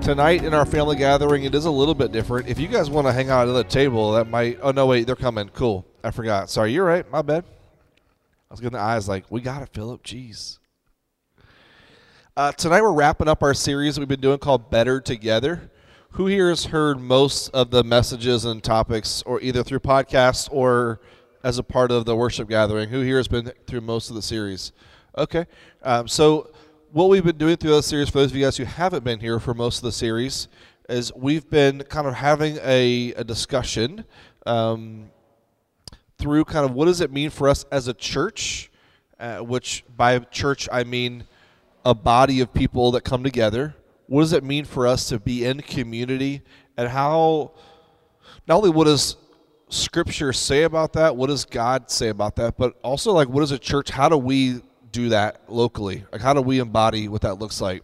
Tonight in our family gathering, it is a little bit different. If you guys want to hang out at the table, that might. Oh no, wait, they're coming. Cool. I forgot. Sorry, you're right. My bad. I was getting the eyes like, we got it, Philip. Jeez. Uh, tonight we're wrapping up our series we've been doing called Better Together. Who here has heard most of the messages and topics, or either through podcasts or as a part of the worship gathering? Who here has been through most of the series? Okay. Um, so what we've been doing through the series, for those of you guys who haven't been here for most of the series, is we've been kind of having a, a discussion um, through kind of what does it mean for us as a church, uh, which by church I mean a body of people that come together. What does it mean for us to be in community, and how not only what does Scripture say about that, what does God say about that, but also like what is a church? How do we do that locally? Like, how do we embody what that looks like?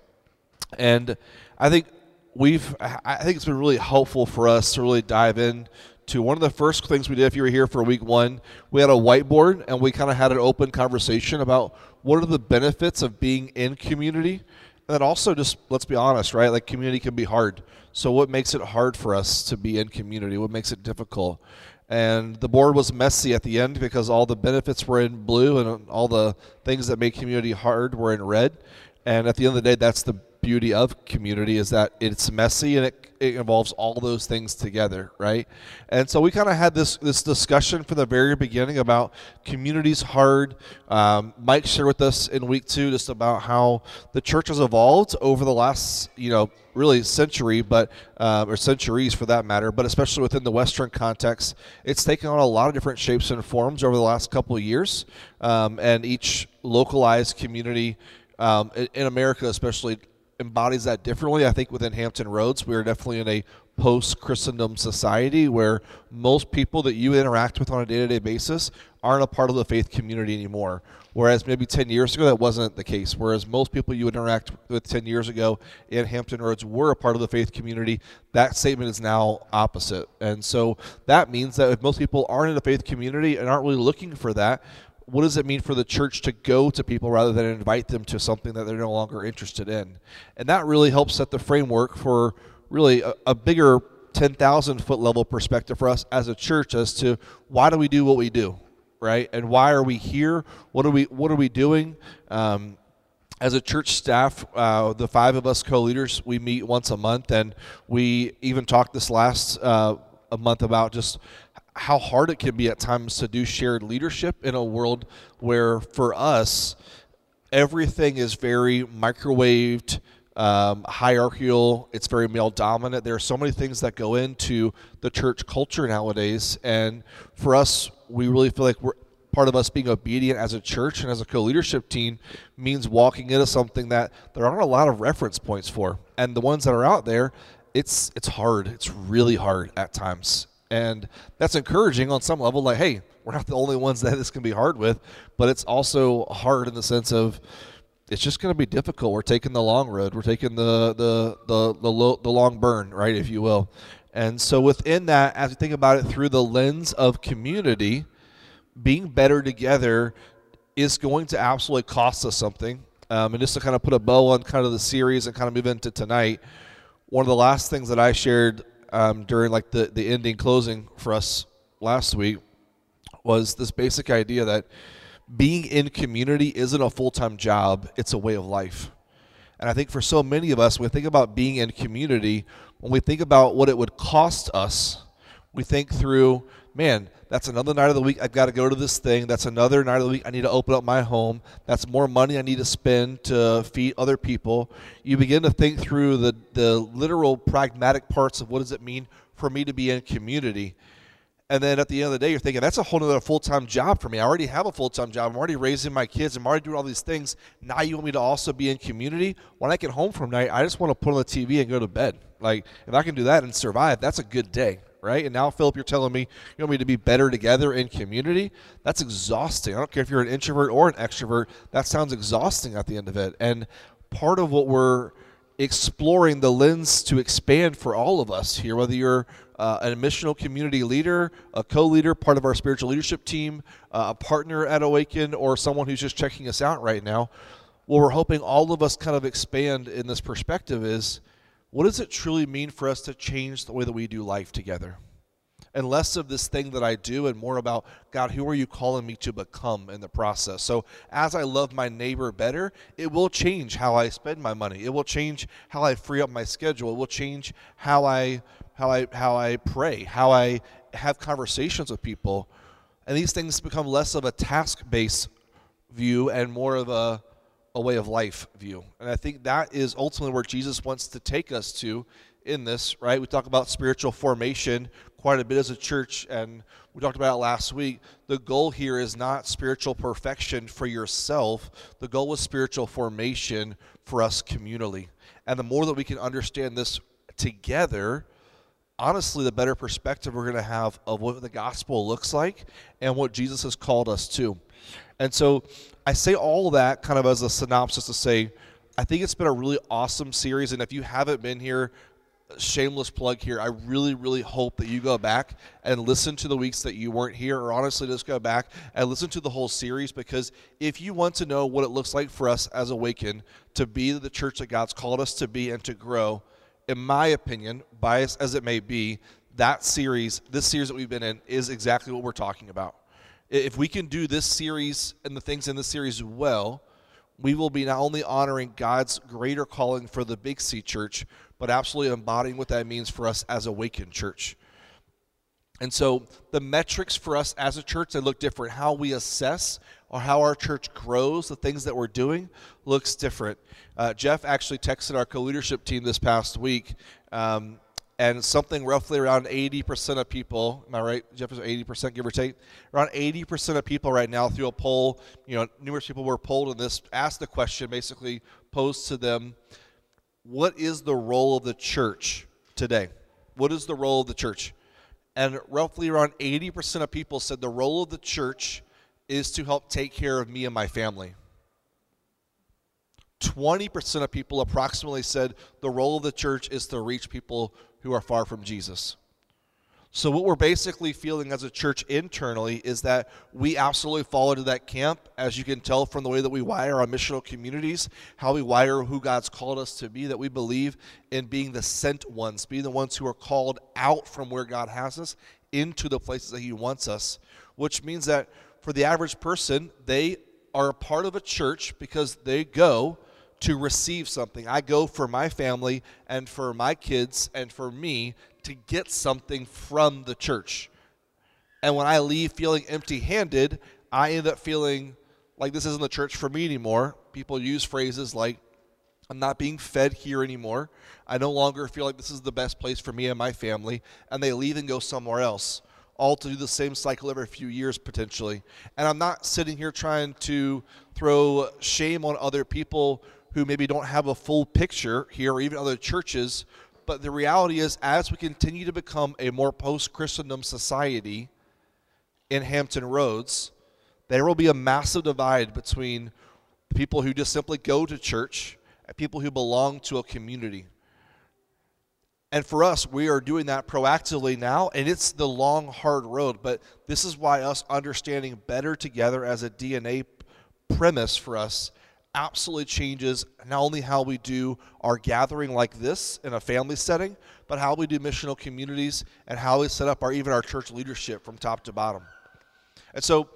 And I think we've, I think it's been really helpful for us to really dive in to one of the first things we did if you were here for week one we had a whiteboard and we kind of had an open conversation about what are the benefits of being in community and then also just let's be honest right like community can be hard so what makes it hard for us to be in community what makes it difficult and the board was messy at the end because all the benefits were in blue and all the things that make community hard were in red. And at the end of the day, that's the beauty of community is that it's messy and it, it involves all those things together, right? And so we kind of had this this discussion from the very beginning about communities hard. Um, Mike shared with us in week two just about how the church has evolved over the last you know really century, but uh, or centuries for that matter, but especially within the Western context, it's taken on a lot of different shapes and forms over the last couple of years, um, and each localized community um, in America, especially embodies that differently. I think within Hampton Roads, we are definitely in a post Christendom society where most people that you interact with on a day to day basis aren't a part of the faith community anymore. Whereas maybe 10 years ago, that wasn't the case. Whereas most people you interact with 10 years ago in Hampton Roads were a part of the faith community, that statement is now opposite. And so that means that if most people aren't in the faith community and aren't really looking for that, what does it mean for the church to go to people rather than invite them to something that they're no longer interested in? And that really helps set the framework for really a, a bigger 10,000 foot level perspective for us as a church as to why do we do what we do, right? And why are we here? What are we What are we doing? Um, as a church staff, uh, the five of us co-leaders, we meet once a month, and we even talked this last uh, a month about just how hard it can be at times to do shared leadership in a world where, for us, everything is very microwaved, um, hierarchical. It's very male dominant. There are so many things that go into the church culture nowadays, and for us, we really feel like we're part of us being obedient as a church and as a co-leadership team means walking into something that there aren't a lot of reference points for, and the ones that are out there, it's it's hard. It's really hard at times, and that's encouraging on some level. Like, hey, we're not the only ones that this can be hard with, but it's also hard in the sense of it's just going to be difficult. We're taking the long road. We're taking the the the the, lo- the long burn, right, if you will. And so within that, as you think about it through the lens of community, being better together is going to absolutely cost us something. Um, and just to kind of put a bow on kind of the series and kind of move into tonight, one of the last things that I shared um, during like the the ending closing for us last week was this basic idea that being in community isn't a full time job, it's a way of life. And I think for so many of us, when we think about being in community, when we think about what it would cost us, we think through, man, that's another night of the week I've got to go to this thing. That's another night of the week I need to open up my home. That's more money I need to spend to feed other people. You begin to think through the, the literal pragmatic parts of what does it mean for me to be in community. And then at the end of the day, you're thinking, that's a whole other full time job for me. I already have a full time job. I'm already raising my kids. I'm already doing all these things. Now you want me to also be in community? When I get home from night, I just want to put on the TV and go to bed. Like, if I can do that and survive, that's a good day, right? And now, Philip, you're telling me you want me to be better together in community? That's exhausting. I don't care if you're an introvert or an extrovert, that sounds exhausting at the end of it. And part of what we're exploring the lens to expand for all of us here, whether you're uh, a missional community leader, a co leader, part of our spiritual leadership team, uh, a partner at Awaken, or someone who's just checking us out right now. What we're hoping all of us kind of expand in this perspective is what does it truly mean for us to change the way that we do life together? and less of this thing that I do and more about God, who are you calling me to become in the process? So, as I love my neighbor better, it will change how I spend my money. It will change how I free up my schedule. It will change how I how I how I pray, how I have conversations with people. And these things become less of a task-based view and more of a a way of life view. And I think that is ultimately where Jesus wants to take us to in this, right? We talk about spiritual formation quite a bit as a church, and we talked about it last week. The goal here is not spiritual perfection for yourself, the goal is spiritual formation for us communally. And the more that we can understand this together, honestly, the better perspective we're going to have of what the gospel looks like and what Jesus has called us to. And so I say all that kind of as a synopsis to say, I think it's been a really awesome series. And if you haven't been here, shameless plug here. I really, really hope that you go back and listen to the weeks that you weren't here, or honestly, just go back and listen to the whole series because if you want to know what it looks like for us as Awaken to be the church that God's called us to be and to grow, in my opinion, biased as it may be, that series, this series that we've been in, is exactly what we're talking about. If we can do this series and the things in this series well, we will be not only honoring God's greater calling for the Big C church, but absolutely embodying what that means for us as a Awaken Church. And so the metrics for us as a church, they look different. How we assess or how our church grows, the things that we're doing, looks different. Uh, Jeff actually texted our co leadership team this past week, um, and something roughly around 80% of people, am I right, Jeff, is 80%, give or take? Around 80% of people right now through a poll, you know, numerous people were polled in this, asked the question, basically posed to them, what is the role of the church today? What is the role of the church? And roughly around 80% of people said the role of the church is to help take care of me and my family. 20% of people approximately said the role of the church is to reach people who are far from Jesus. So, what we're basically feeling as a church internally is that we absolutely fall into that camp, as you can tell from the way that we wire our missional communities, how we wire who God's called us to be, that we believe in being the sent ones, being the ones who are called out from where God has us into the places that He wants us, which means that for the average person, they are a part of a church because they go to receive something. I go for my family and for my kids and for me to get something from the church. And when I leave feeling empty handed, I end up feeling like this isn't the church for me anymore. People use phrases like, I'm not being fed here anymore. I no longer feel like this is the best place for me and my family. And they leave and go somewhere else, all to do the same cycle every few years potentially. And I'm not sitting here trying to throw shame on other people who maybe don't have a full picture here or even other churches but the reality is, as we continue to become a more post Christendom society in Hampton Roads, there will be a massive divide between people who just simply go to church and people who belong to a community. And for us, we are doing that proactively now, and it's the long, hard road. But this is why us understanding better together as a DNA premise for us absolutely changes not only how we do our gathering like this in a family setting, but how we do missional communities and how we set up our even our church leadership from top to bottom. And so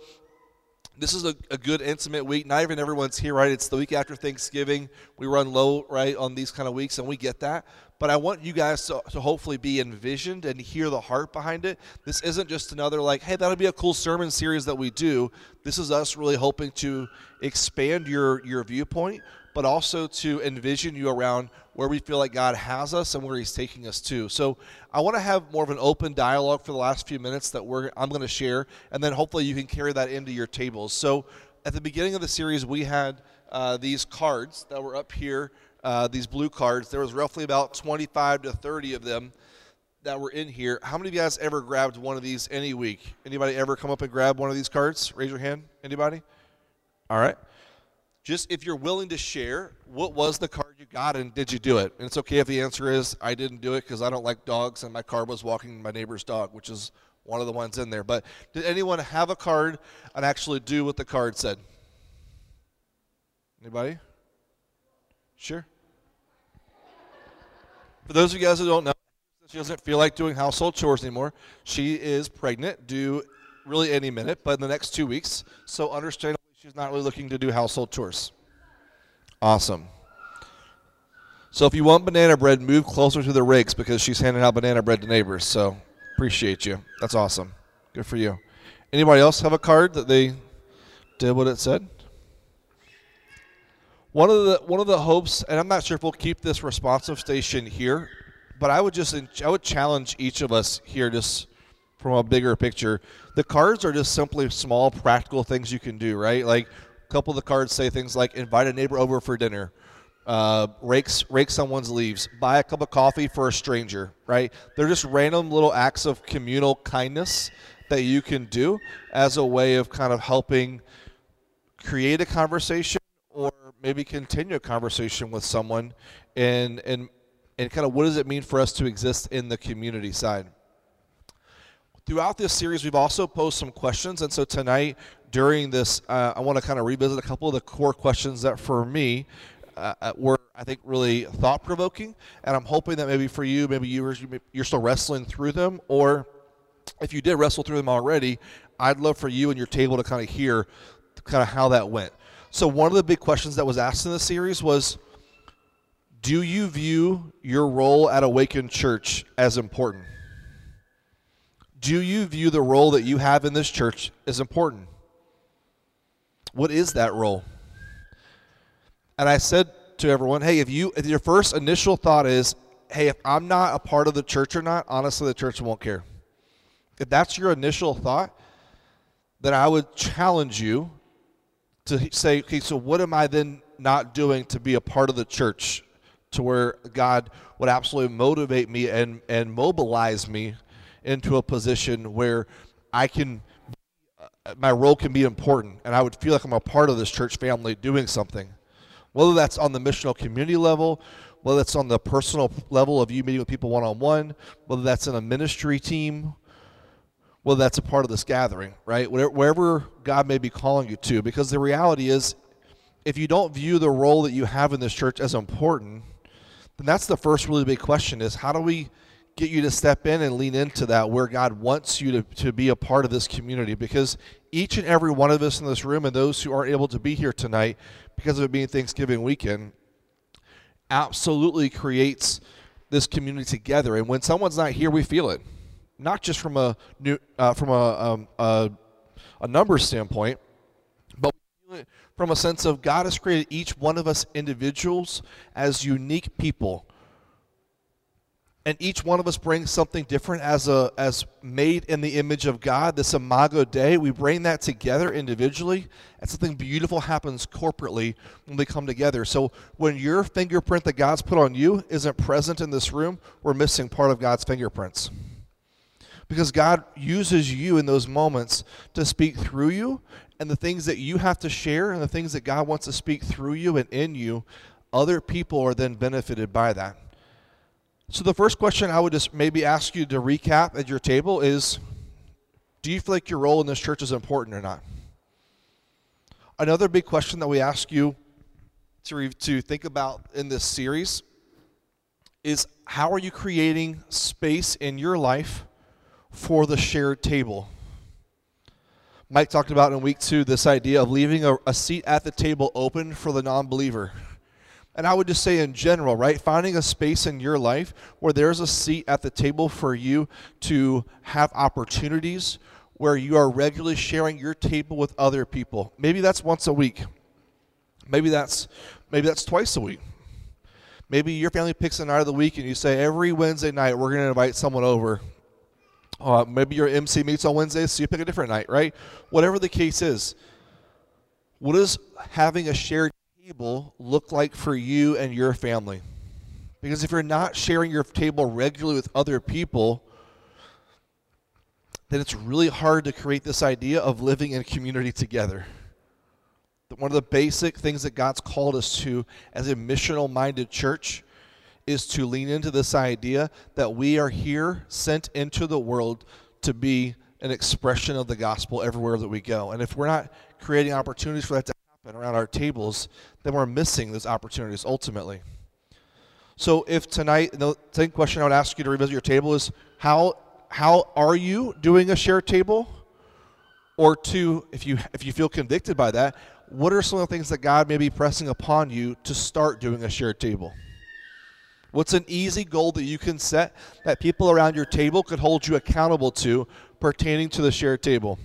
this is a, a, good intimate week. Not even everyone's here, right? It's the week after Thanksgiving. We run low, right, on these kind of weeks, and we get that. But I want you guys to, to hopefully be envisioned and hear the heart behind it. This isn't just another, like, hey, that'll be a cool sermon series that we do. This is us really hoping to expand your, your viewpoint, but also to envision you around where we feel like God has us and where He's taking us to. So I want to have more of an open dialogue for the last few minutes that we're I'm going to share, and then hopefully you can carry that into your tables. So at the beginning of the series, we had uh, these cards that were up here, uh, these blue cards. There was roughly about 25 to 30 of them that were in here. How many of you guys ever grabbed one of these any week? Anybody ever come up and grab one of these cards? Raise your hand. Anybody? All right. Just if you're willing to share, what was the card you got and did you do it? And it's okay if the answer is I didn't do it because I don't like dogs and my car was walking my neighbor's dog, which is one of the ones in there. But did anyone have a card and actually do what the card said? Anybody? Sure. For those of you guys who don't know, she doesn't feel like doing household chores anymore. She is pregnant, due really any minute, but in the next two weeks. So understandably, she's not really looking to do household chores. Awesome. So if you want banana bread, move closer to the rakes because she's handing out banana bread to neighbors. So appreciate you. That's awesome. Good for you. Anybody else have a card that they did what it said? One of the one of the hopes, and I'm not sure if we'll keep this responsive station here, but I would just I would challenge each of us here just from a bigger picture. The cards are just simply small practical things you can do, right? Like a couple of the cards say things like invite a neighbor over for dinner, uh, rakes rake someone's leaves, buy a cup of coffee for a stranger, right? They're just random little acts of communal kindness that you can do as a way of kind of helping create a conversation or maybe continue a conversation with someone and and and kind of what does it mean for us to exist in the community side. Throughout this series, we've also posed some questions, and so tonight during this, uh, I want to kind of revisit a couple of the core questions that for me uh, uh were, I think, really thought provoking, and I'm hoping that maybe for you, maybe you you're still wrestling through them, or if you did wrestle through them already, I'd love for you and your table to kind of hear kind of how that went. So one of the big questions that was asked in the series was do you view your role at Awaken Church as important? Do you view the role that you have in this church as important? What is that role? And I said to everyone, hey, if you if your first initial thought is, hey, if I'm not a part of the church or not, honestly the church won't care. If that's your initial thought, then I would challenge you to say, okay, so what am I then not doing to be a part of the church to where God would absolutely motivate me and, and mobilize me into a position where I can, uh, my role can be important, and I would feel like I'm a part of this church family doing something. Whether that's on the missional community level, whether that's on the personal level of you meeting with people one on one, whether that's in a ministry team, whether that's a part of this gathering, right? Wherever God may be calling you to, because the reality is, if you don't view the role that you have in this church as important, then that's the first really big question is how do we get you to step in and lean into that where God wants you to, to be a part of this community? Because each and every one of us in this room and those who aren't able to be here tonight because of it being Thanksgiving weekend absolutely creates this community together. And when someone's not here we feel it. Not just from a new uh, from a, um, a, a numbers standpoint but from a sense of God has created each one of us individuals as unique people. And each one of us brings something different as a as made in the image of God. This Imago Dei, we bring that together individually, and something beautiful happens corporately when we come together. So when your fingerprint that God's put on you isn't present in this room, we're missing part of God's fingerprints because God uses you in those moments to speak through you and the things that you have to share and the things that God wants to speak through you and in you, other people are then benefited by that. So, the first question I would just maybe ask you to recap at your table is Do you feel like your role in this church is important or not? Another big question that we ask you to, re- to think about in this series is How are you creating space in your life for the shared table? Mike talked about in week two this idea of leaving a, a seat at the table open for the non believer. And I would just say, in general, right, finding a space in your life where there's a seat at the table for you to have opportunities where you are regularly sharing your table with other people. Maybe that's once a week. Maybe that's Maybe that's twice a week. Maybe your family picks a night of the week and you say, every Wednesday night, we're going to invite someone over. Uh, maybe your MC meets on Wednesdays, so you pick a different night, right? Whatever the case is. What does having a shared table look like for you and your family? Because if you're not sharing your table regularly with other people, then it's really hard to create this idea of living in community together. One of the basic things that God's called us to as a missional minded church is to lean into this idea that we are here sent into the world to be an expression of the gospel everywhere that we go. And if we're not creating opportunities for that to happen around our tables, then we're missing those opportunities ultimately. So if tonight, the same question I would ask you to revisit your table is how how are you doing a shared table? Or two, if you if you feel convicted by that, what are some of the things that God may be pressing upon you to start doing a shared table? What's an easy goal that you can set that people around your table could hold you accountable to pertaining to the shared table?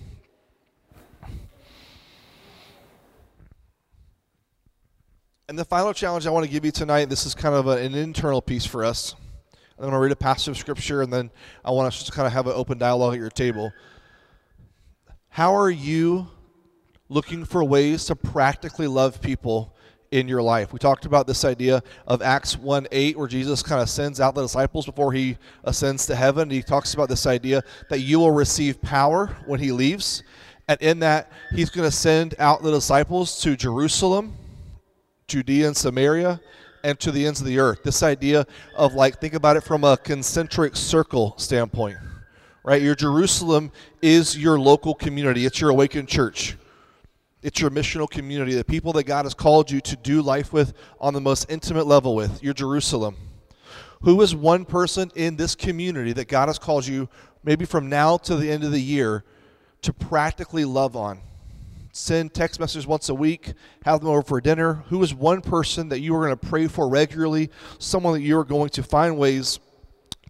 And the final challenge I want to give you tonight, this is kind of an internal piece for us. I'm going to read a passage of scripture and then I want us to kind of have an open dialogue at your table. How are you looking for ways to practically love people in your life. We talked about this idea of Acts 1 8, where Jesus kind of sends out the disciples before he ascends to heaven. He talks about this idea that you will receive power when he leaves. And in that, he's going to send out the disciples to Jerusalem, Judea and Samaria, and to the ends of the earth. This idea of like, think about it from a concentric circle standpoint, right? Your Jerusalem is your local community, it's your Awaken Church. It's your missional community, the people that God has called you to do life with on the most intimate level with, your Jerusalem. Who is one person in this community that God has called you, maybe from now to the end of the year, to practically love on? Send text messages once a week, have them over for dinner. Who is one person that you are going to pray for regularly, someone that you are going to find ways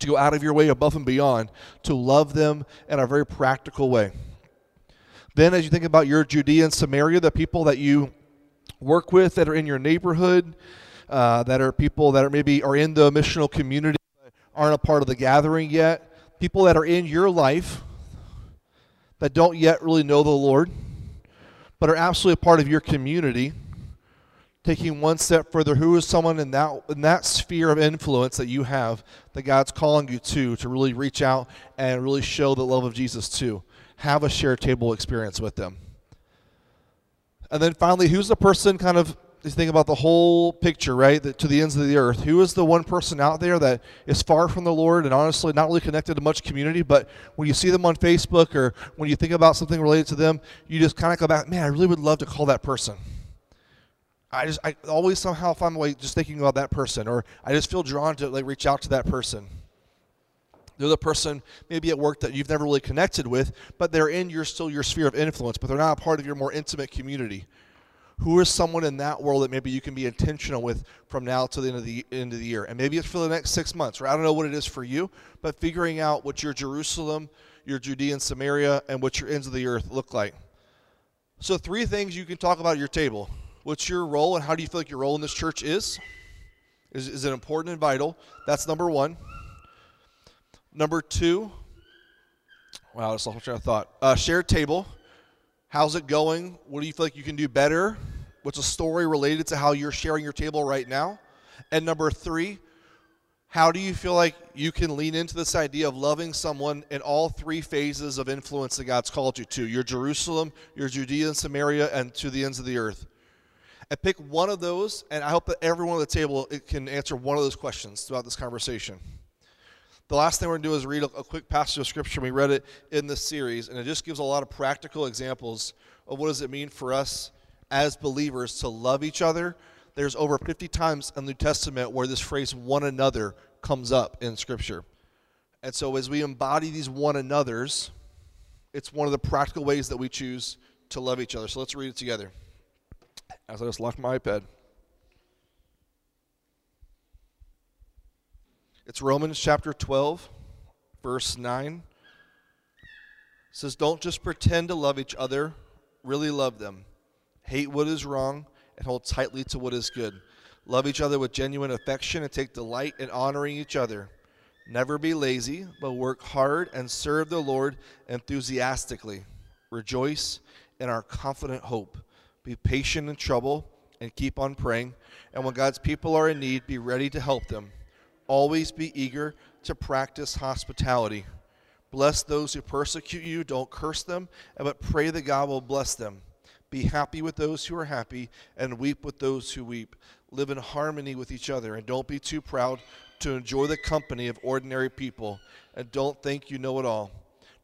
to go out of your way above and beyond to love them in a very practical way? Then, as you think about your Judea and Samaria, the people that you work with that are in your neighborhood, uh, that are people that are maybe are in the missional community, aren't a part of the gathering yet, people that are in your life that don't yet really know the Lord, but are absolutely a part of your community. Taking one step further, who is someone in that in that sphere of influence that you have that God's calling you to to really reach out and really show the love of Jesus to? Have a shared table experience with them. And then finally, who's the person kind of you think about the whole picture, right? The, to the ends of the earth. Who is the one person out there that is far from the Lord and honestly not really connected to much community, but when you see them on Facebook or when you think about something related to them, you just kind of go back, man, I really would love to call that person. I just I always somehow find a way just thinking about that person, or I just feel drawn to like reach out to that person. They're the person maybe at work that you've never really connected with, but they're in your still your sphere of influence, but they're not a part of your more intimate community. Who is someone in that world that maybe you can be intentional with from now to the end of the end of the year? And maybe it's for the next six months, or I don't know what it is for you, but figuring out what your Jerusalem, your Judea and Samaria, and what your ends of the earth look like. So three things you can talk about at your table. What's your role and how do you feel like your role in this church is? Is, is it important and vital? That's number one. Number two, wow, that's lost my train of thought. Uh, shared table. How's it going? What do you feel like you can do better? What's a story related to how you're sharing your table right now? And number three, how do you feel like you can lean into this idea of loving someone in all three phases of influence that God's called you to your Jerusalem, your Judea and Samaria, and to the ends of the earth? And pick one of those, and I hope that everyone at the table can answer one of those questions throughout this conversation. The last thing we're going to do is read a, a, quick passage of scripture. We read it in this series, and it just gives a lot of practical examples of what does it mean for us as believers to love each other. There's over 50 times in the New Testament where this phrase one another comes up in scripture. And so as we embody these one another's, it's one of the practical ways that we choose to love each other. So let's read it together. As I just locked my iPad. It's Romans chapter 12, verse 9. It says, Don't just pretend to love each other, really love them. Hate what is wrong and hold tightly to what is good. Love each other with genuine affection and take delight in honoring each other. Never be lazy, but work hard and serve the Lord enthusiastically. Rejoice in our confident hope. Be patient in trouble and keep on praying. And when God's people are in need, be ready to help them. Always be eager to practice hospitality. Bless those who persecute you, don't curse them, but pray that God will bless them. Be happy with those who are happy, and weep with those who weep. Live in harmony with each other, and don't be too proud to enjoy the company of ordinary people, and don't think you know it all.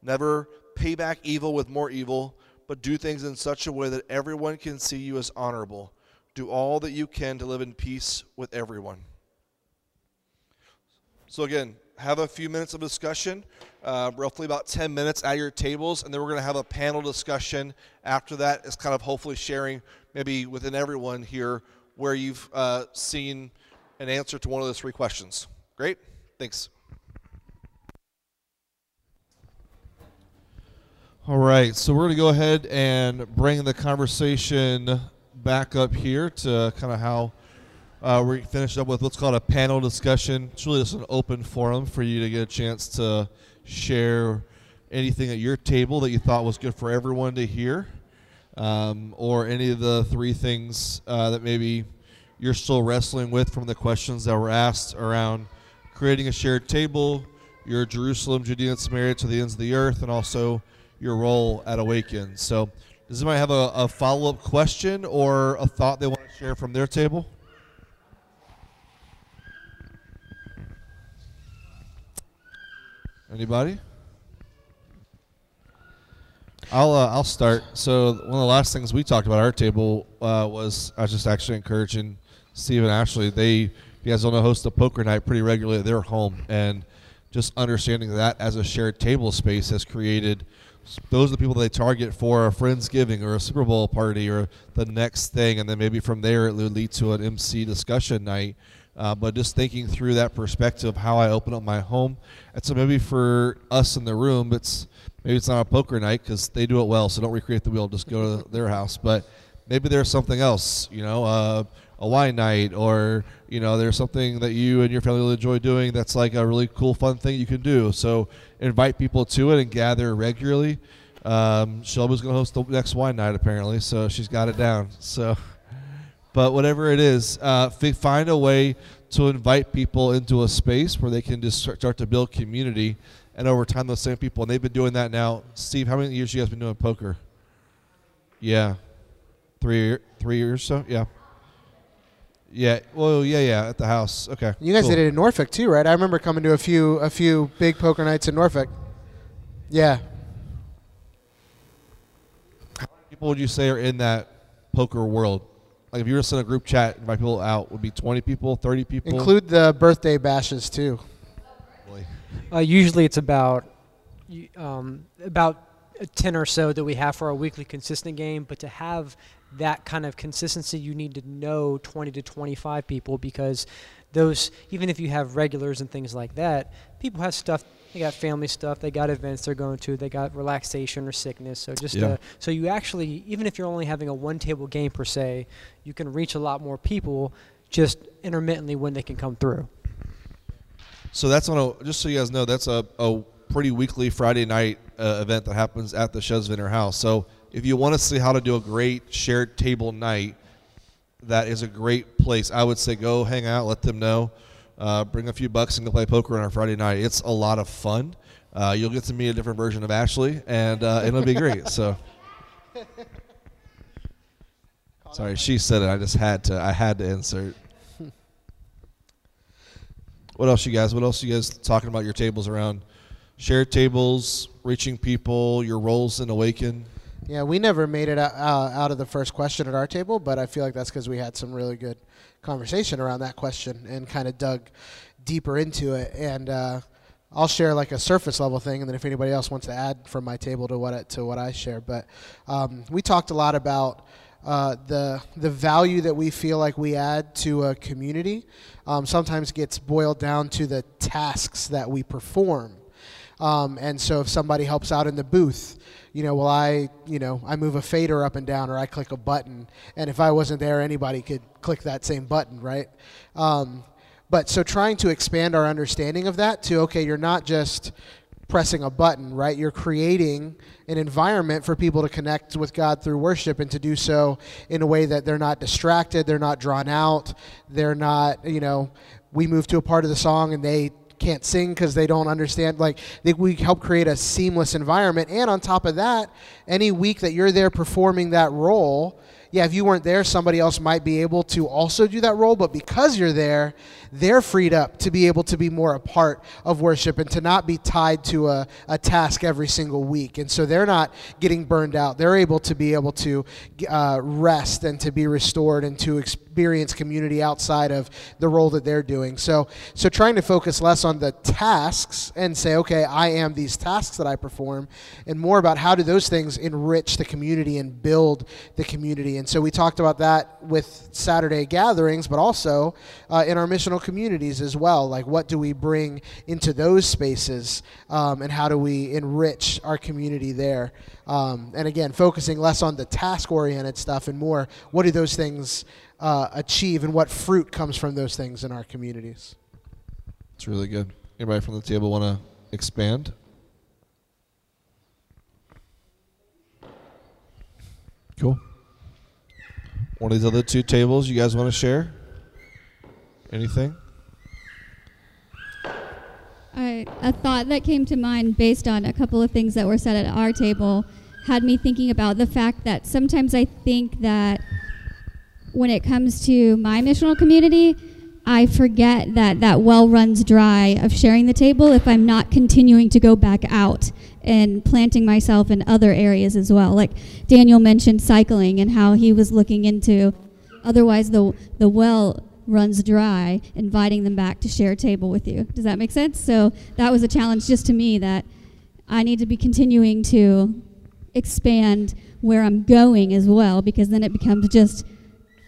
Never pay back evil with more evil, but do things in such a way that everyone can see you as honorable. Do all that you can to live in peace with everyone. So, again, have a few minutes of discussion, uh, roughly about 10 minutes at your tables, and then we're going to have a panel discussion after that. It's kind of hopefully sharing, maybe within everyone here, where you've uh, seen an answer to one of those three questions. Great? Thanks. All right, so we're going to go ahead and bring the conversation back up here to kind of how uh, we finished up with what's called a panel discussion. It's really just an open forum for you to get a chance to share anything at your table that you thought was good for everyone to hear, um, or any of the three things uh, that maybe you're still wrestling with from the questions that were asked around creating a shared table, your Jerusalem, Judea, and Samaria to the ends of the earth, and also your role at Awaken. So, does anybody have a, a follow up question or a thought they want to share from their table? Anybody? I'll uh, I'll start. So one of the last things we talked about our table uh, was I was just actually encouraging Steve and Ashley. They you guys don't host a poker night pretty regularly at their home, and just understanding that as a shared table space has created those are the people they target for a friendsgiving or a Super Bowl party or the next thing, and then maybe from there it would lead to an MC discussion night uh, but just thinking through that perspective how I open up my home. And so maybe for us in the room, it's maybe it's not a poker night because they do it well. So don't recreate the wheel. Just go to their house. But maybe there's something else. You know, uh, a wine night, or you know, there's something that you and your family will enjoy doing. That's like a really cool, fun thing you can do. So invite people to it and gather regularly. Um, Shelby's going to host the next wine night apparently, so she's got it down. So. But whatever it is, uh, find a way to invite people into a space where they can just start to build community. And over time, those same people, and they've been doing that now. Steve, how many years you guys been doing poker? Yeah, three three years so. Yeah. Yeah. Well, yeah, yeah, at the house. Okay. You guys cool. did it in Norfolk too, right? I remember coming to a few a few big poker nights in Norfolk. Yeah. How many people would you say are in that poker world? Like if you were to send a group chat, invite people out, would be twenty people, thirty people. Include the birthday bashes too. Uh, usually it's about um, about ten or so that we have for our weekly consistent game. But to have that kind of consistency, you need to know twenty to twenty-five people because those even if you have regulars and things like that, people have stuff they got family stuff, they got events they're going to, they got relaxation or sickness. So just yeah. so you actually, even if you're only having a one table game per se, you can reach a lot more people just intermittently when they can come through. So that's on a just so you guys know that's a, a pretty weekly Friday night uh, event that happens at the Chesviner House. So if you want to see how to do a great shared table night, that is a great place. I would say go hang out, let them know. Uh, bring a few bucks and go play poker on our Friday night. It's a lot of fun. Uh, you'll get to meet a different version of Ashley, and uh, it'll be great. So, sorry, she said it. I just had to. I had to insert. what else, you guys? What else, are you guys talking about your tables around? Shared tables, reaching people, your roles in Awaken. Yeah, we never made it out, out of the first question at our table, but I feel like that's because we had some really good conversation around that question and kind of dug deeper into it. And uh, I'll share like a surface level thing, and then if anybody else wants to add from my table to what to what I share. But um, we talked a lot about. Uh, the the value that we feel like we add to a community um, sometimes gets boiled down to the tasks that we perform. Um, and so if somebody helps out in the booth, you know, well, I, you know, I move a fader up and down, or I click a button, and if I wasn't there, anybody could click that same button, right? Um, but so trying to expand our understanding of that to okay, you're not just pressing a button, right? You're creating an environment for people to connect with God through worship and to do so in a way that they're not distracted, they're not drawn out, they're not, you know, we move to a part of the song and they can't sing because they don't understand. Like they, we help create a seamless environment, and on top of that, any week that you're there performing that role, yeah, if you weren't there, somebody else might be able to also do that role. But because you're there, they're freed up to be able to be more a part of worship and to not be tied to a, a task every single week. And so they're not getting burned out. They're able to be able to uh, rest and to be restored and to experience community outside of the role that they're doing. So, so trying to focus less on the tasks and say, okay, I am these tasks that I perform, and more about how do those things enrich the community and build the community. And so we talked about that with Saturday gatherings, but also uh, in our missional communities as well. Like, what do we bring into those spaces, um, and how do we enrich our community there? Um, and again, focusing less on the task oriented stuff and more what do those things uh, achieve and what fruit comes from those things in our communities. It's really good. Anybody from the table want to expand? Cool. One of these other two tables you guys want to share? Anything? I, a thought that came to mind based on a couple of things that were said at our table had me thinking about the fact that sometimes I think that when it comes to my missional community, I forget that that well runs dry of sharing the table if I'm not continuing to go back out and planting myself in other areas as well. Like Daniel mentioned cycling and how he was looking into otherwise the the well runs dry, inviting them back to share a table with you. Does that make sense? So that was a challenge just to me that I need to be continuing to expand where I'm going as well, because then it becomes just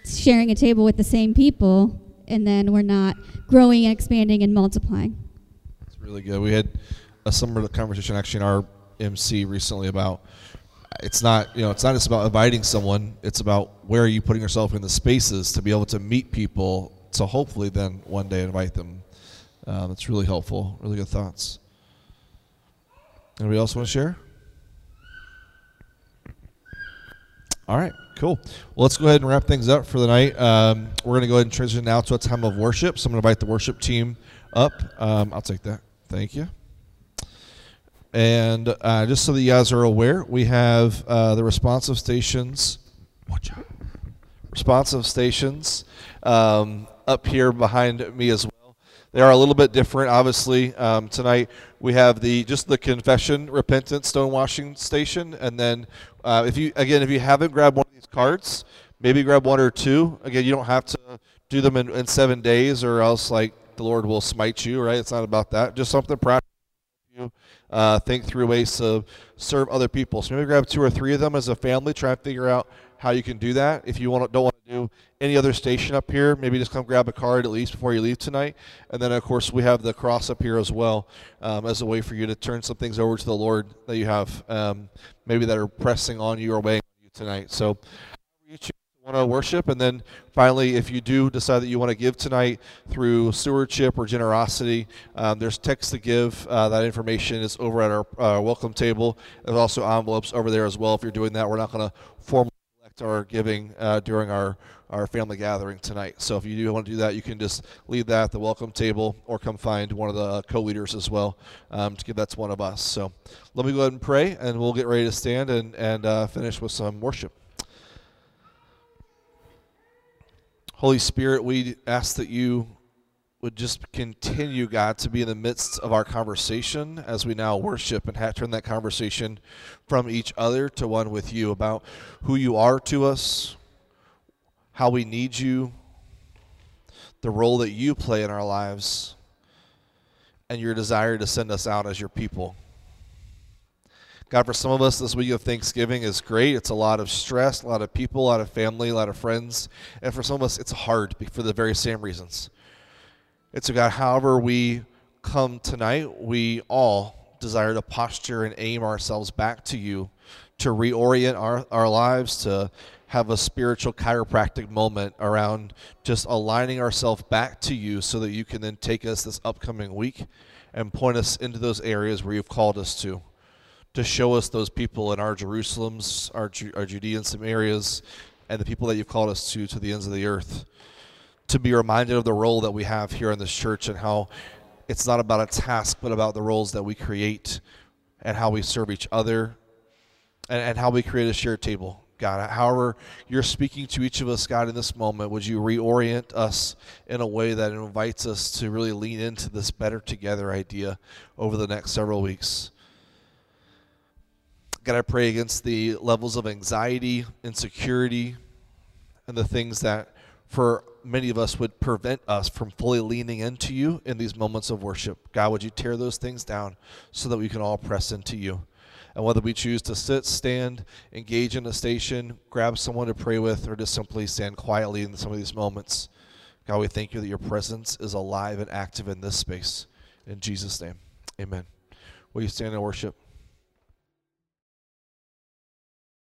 sharing a table with the same people, and then we're not growing and expanding and multiplying. It's really good. We had a similar conversation actually in our MC recently about it's not you know it's not just about inviting someone it's about where are you putting yourself in the spaces to be able to meet people to hopefully then one day invite them. Um, it's really helpful really good thoughts. Anybody else want to share? All right cool. Well let's go ahead and wrap things up for the night. Um, we're going to go ahead and transition now to a time of worship. So i'm going to invite the worship team up. Um, i'll take that. Thank you and uh, just so that you guys are aware, we have uh, the responsive stations. Watch out. Responsive stations um, up here behind me as well. They are a little bit different, obviously. Um, tonight we have the just the confession, repentance, stonewashing station, and then uh, if you again if you haven't grabbed one of these cards, maybe grab one or two. Again, you don't have to do them in, in seven days, or else like the Lord will smite you. Right? It's not about that. Just something practical uh, think through ways to serve other people. So maybe grab two or three of them as a family. Try and figure out how you can do that. If you want don't want to do any other station up here, maybe just come grab a card at least before you leave tonight. And then, of course, we have the cross up here as well um, as a way for you to turn some things over to the Lord that you have um, maybe that are pressing on you or weighing on you tonight. So want to worship. And then finally, if you do decide that you want to give tonight through stewardship or generosity, um, there's text to give. Uh, that information is over at our uh, welcome table. There's also envelopes over there as well. If you're doing that, we're not going to formally collect our giving uh, during our, our family gathering tonight. So if you do want to do that, you can just leave that at the welcome table or come find one of the co leaders as well um, to give that to one of us. So let me go ahead and pray, and we'll get ready to stand and, and uh, finish with some worship. Holy Spirit, we ask that you would just continue, God, to be in the midst of our conversation as we now worship and have, turn that conversation from each other to one with you about who you are to us, how we need you, the role that you play in our lives, and your desire to send us out as your people. God, for some of us, this week of Thanksgiving is great. It's a lot of stress, a lot of people, a lot of family, a lot of friends. And for some of us, it's hard for the very same reasons. It's God, however we come tonight, we all desire to posture and aim ourselves back to you, to reorient our, our lives, to have a spiritual chiropractic moment around just aligning ourselves back to you so that you can then take us this upcoming week and point us into those areas where you've called us to. To show us those people in our Jerusalems, our, Ju- our Judean Samarias, and the people that you've called us to, to the ends of the earth. To be reminded of the role that we have here in this church and how it's not about a task, but about the roles that we create and how we serve each other and, and how we create a shared table. God, however you're speaking to each of us, God, in this moment, would you reorient us in a way that invites us to really lean into this better together idea over the next several weeks? God, I pray against the levels of anxiety, insecurity, and the things that for many of us would prevent us from fully leaning into you in these moments of worship. God, would you tear those things down so that we can all press into you? And whether we choose to sit, stand, engage in a station, grab someone to pray with, or just simply stand quietly in some of these moments, God, we thank you that your presence is alive and active in this space. In Jesus' name, amen. Will you stand and worship?